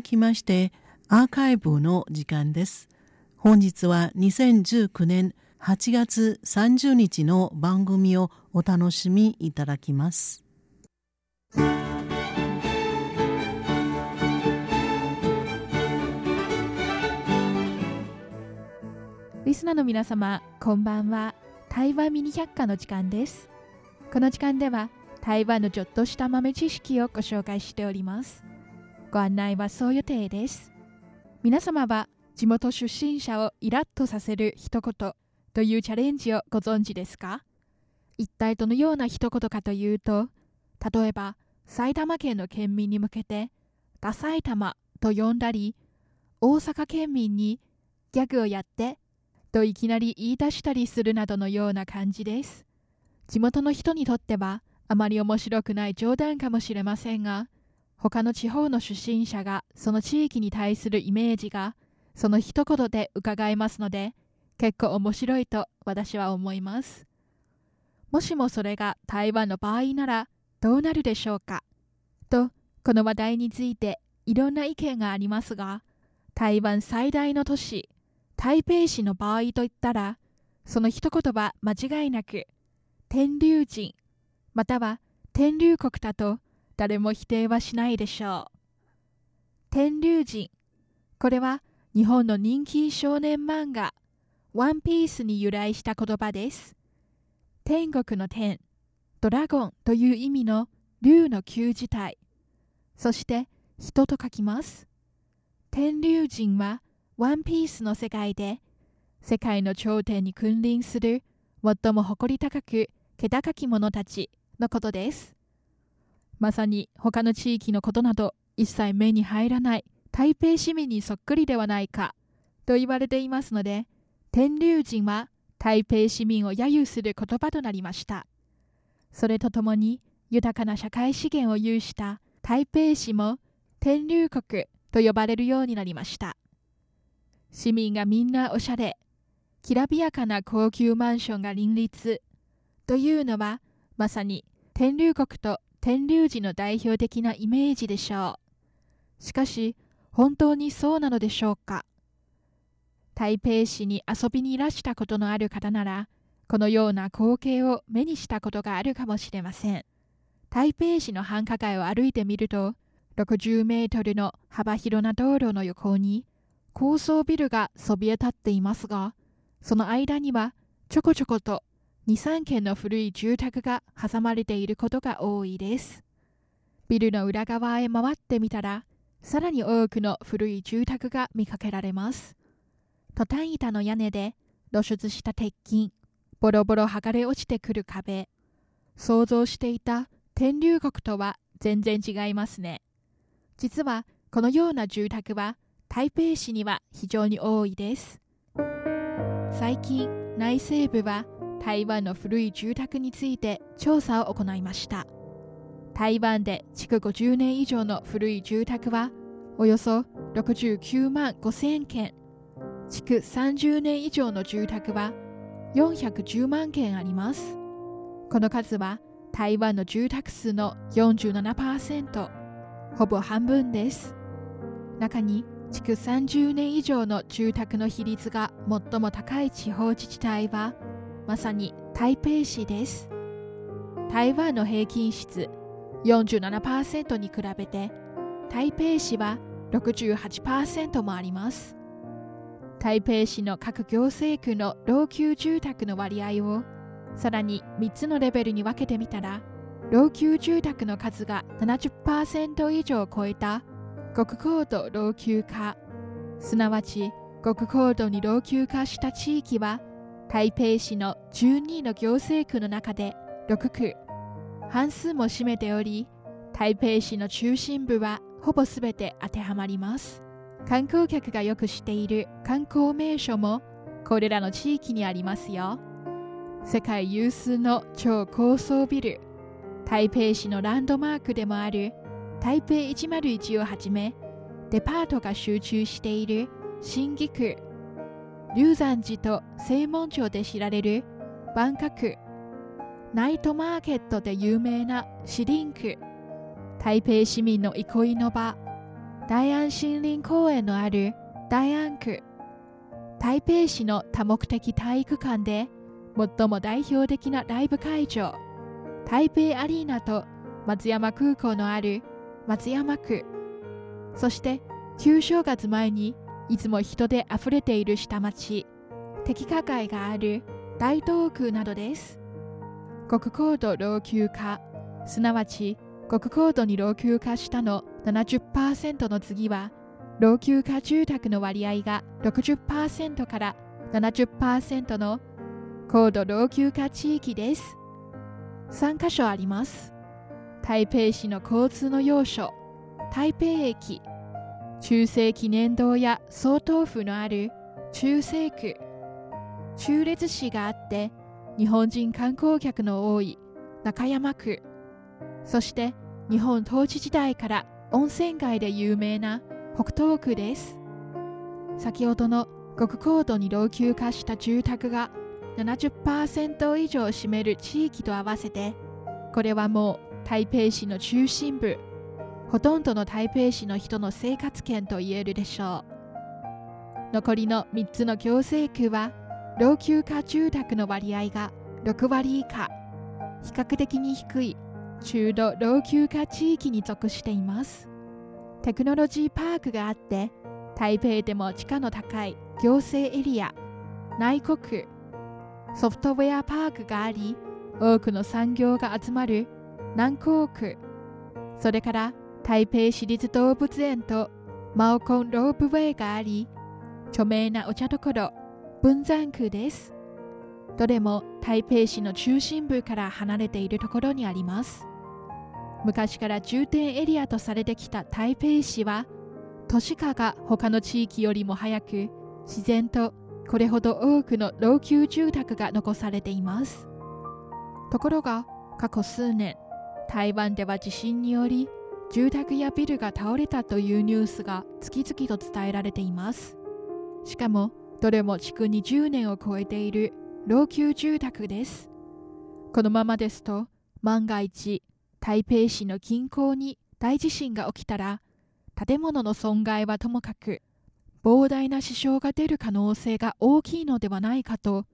続きましてアーカイブの時間です。本日は2019年8月30日の番組をお楽しみいただきます。リスナーの皆様、こんばんは。台湾ミニ百科の時間です。この時間では台湾のちょっとした豆知識をご紹介しております。ご案内はそう予定です。皆様は地元出身者をイラッとさせる一言というチャレンジをご存知ですか？一体どのような一言かというと、例えば埼玉県の県民に向けて、ダ埼玉と呼んだり、大阪県民にギャグをやってといきなり言い出したりするなどのような感じです。地元の人にとってはあまり面白くない冗談かもしれませんが、他の地方の出身者がその地域に対するイメージがその一言で伺えますので結構面白いと私は思います。もしもそれが台湾の場合ならどうなるでしょうか？とこの話題についていろんな意見がありますが台湾最大の都市台北市の場合といったらその一言は間違いなく天竜人または天竜国だと誰も否定はしないでしょう。天竜人。これは日本の人気少年漫画、ワンピースに由来した言葉です。天国の天、ドラゴンという意味の竜の旧字体。そして人と書きます。天竜人はワンピースの世界で世界の頂点に君臨する最も誇り高く気高き者たちのことです。まさに他の地域のことなど一切目に入らない台北市民にそっくりではないかと言われていますので天竜人は台北市民を揶揄する言葉となりました。それとともに豊かな社会資源を有した台北市も天竜国と呼ばれるようになりました。市民がみんなおしゃれきらびやかな高級マンションが林立というのはまさに天竜国と天龍寺の代表的なイメージでしょう。しかし、本当にそうなのでしょうか？台北市に遊びにいらしたことのある方なら、このような光景を目にしたことがあるかもしれません。台北市の繁華街を歩いてみると、60メートルの幅広な道路の横に高層ビルがそびえ立っていますが、その間にはちょこちょこと2、3軒の古い住宅が挟まれていることが多いです。ビルの裏側へ回ってみたら、さらに多くの古い住宅が見かけられます。トタン板の屋根で露出した鉄筋、ボロボロ剥がれ落ちてくる壁、想像していた天竜国とは全然違いますね。実はこのような住宅は台北市には非常に多いです。最近内西部は台湾の古い住宅について調査を行いました。台湾で築50年以上の古い住宅はおよそ69万5000件築30年以上の住宅は410万件あります。この数は台湾の住宅数の47%ほぼ半分です。中に築30年以上の住宅の比率が最も高い地方自治体はまさに台北市です。台湾の平均質47%に比べて台北市は68%もあります。台北市の各行政区の老朽住宅の割合をさらに3つのレベルに分けてみたら老朽住宅の数が70%以上を超えた極高度老朽化すなわち極高度に老朽化した地域は台北市の12の行政区の中で6区。半数も占めており台北市の中心部はほぼ全て当てはまります。観光客がよく知っている観光名所もこれらの地域にありますよ。世界有数の超高層ビル台北市のランドマークでもある台北101をはじめデパートが集中している新義区。龍山寺と正門町で知られる万角ナイトマーケットで有名なシリンク台北市民の憩いの場大安森林公園のある大安区台北市の多目的体育館で最も代表的なライブ会場台北アリーナと松山空港のある松山区。そして旧正月前にいつも人であふれている下町敵火会がある大東区などです。国高度老朽化すなわち国高度に老朽化したの70%の次は老朽化住宅の割合が60%から70%の高度老朽化地域です。3カ所あります。台北市の交通の要所台北駅中世記念堂や総統府のある中世区中列市があって日本人観光客の多い中山区そして日本統治時代から温泉街で有名な北東区です。先ほどの極高度に老朽化した住宅が70%以上を占める地域と合わせてこれはもう台北市の中心部ほとんどの台北市の人の生活圏と言えるでしょう。残りの3つの行政区は老朽化住宅の割合が6割以下。比較的に低い中度老朽化地域に属しています。テクノロジーパークがあって台北でも地価の高い行政エリア内国ソフトウェアパークがあり多くの産業が集まる南港区それから台北市立動物園とマオコンロープウェイがあり著名なお茶どころ文山区です。どれも台北市の中心部から離れているところにあります。昔から重点エリアとされてきた台北市は都市化が他の地域よりも早く自然とこれほど多くの老朽住宅が残されています。ところが過去数年台湾では地震により住宅やビルが倒れたというニュースが次々と伝えられています。しかもどれも築20年を超えている老朽住宅です。このままですと万が一台北市の近郊に大地震が起きたら建物の損害はともかく膨大な支障が出る可能性が大きいのではないかと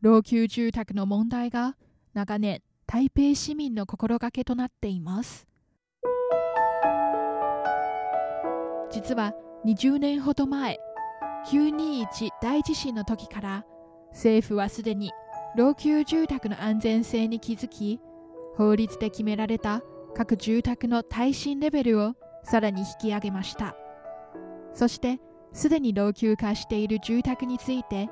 老朽住宅の問題が長年台北市民の心がけとなっています。実は20年ほど前921大地震の時から政府はすでに老朽住宅の安全性に気づき法律で決められた各住宅の耐震レベルをさらに引き上げました。そしてすでに老朽化している住宅について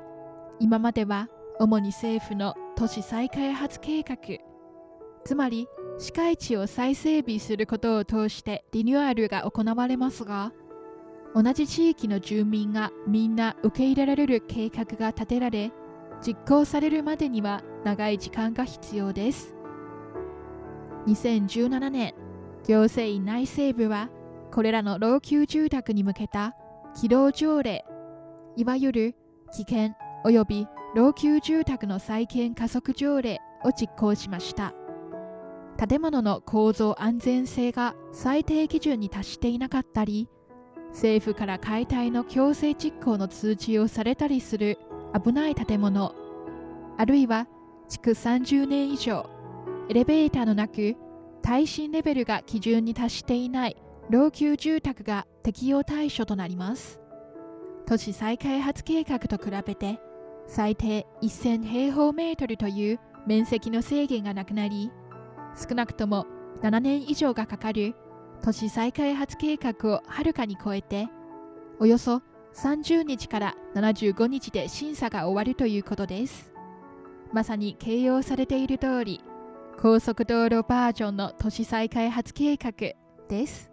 今までは主に政府の都市再開発計画つまり市街地を再整備することを通してリニューアルが行われますが同じ地域の住民がみんな受け入れられる計画が立てられ実行されるまでには長い時間が必要です。2017年行政院内政部はこれらの老朽住宅に向けた起動条例いわゆる危険及び老朽住宅の再建加速条例を実行しました。建物の構造安全性が最低基準に達していなかったり政府から解体の強制実行の通知をされたりする危ない建物あるいは築30年以上エレベーターのなく耐震レベルが基準に達していない老朽住宅が適用対象となります。都市再開発計画と比べて最低1000平方メートルという面積の制限がなくなり少なくとも7年以上がかかる都市再開発計画をはるかに超えておよそ30日から75日で審査が終わるということです。まさに形容されている通り高速道路バージョンの都市再開発計画です。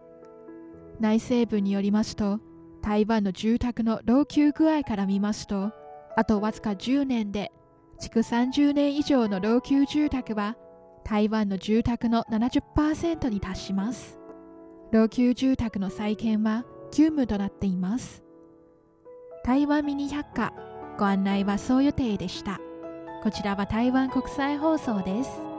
内政部によりますと台湾の住宅の老朽具合から見ますとあとわずか10年で築30年以上の老朽住宅は台湾の住宅の70%に達します。老朽住宅の再建は急務となっています。台湾ミニ百科ご案内はそう予定でした。こちらは台湾国際放送です。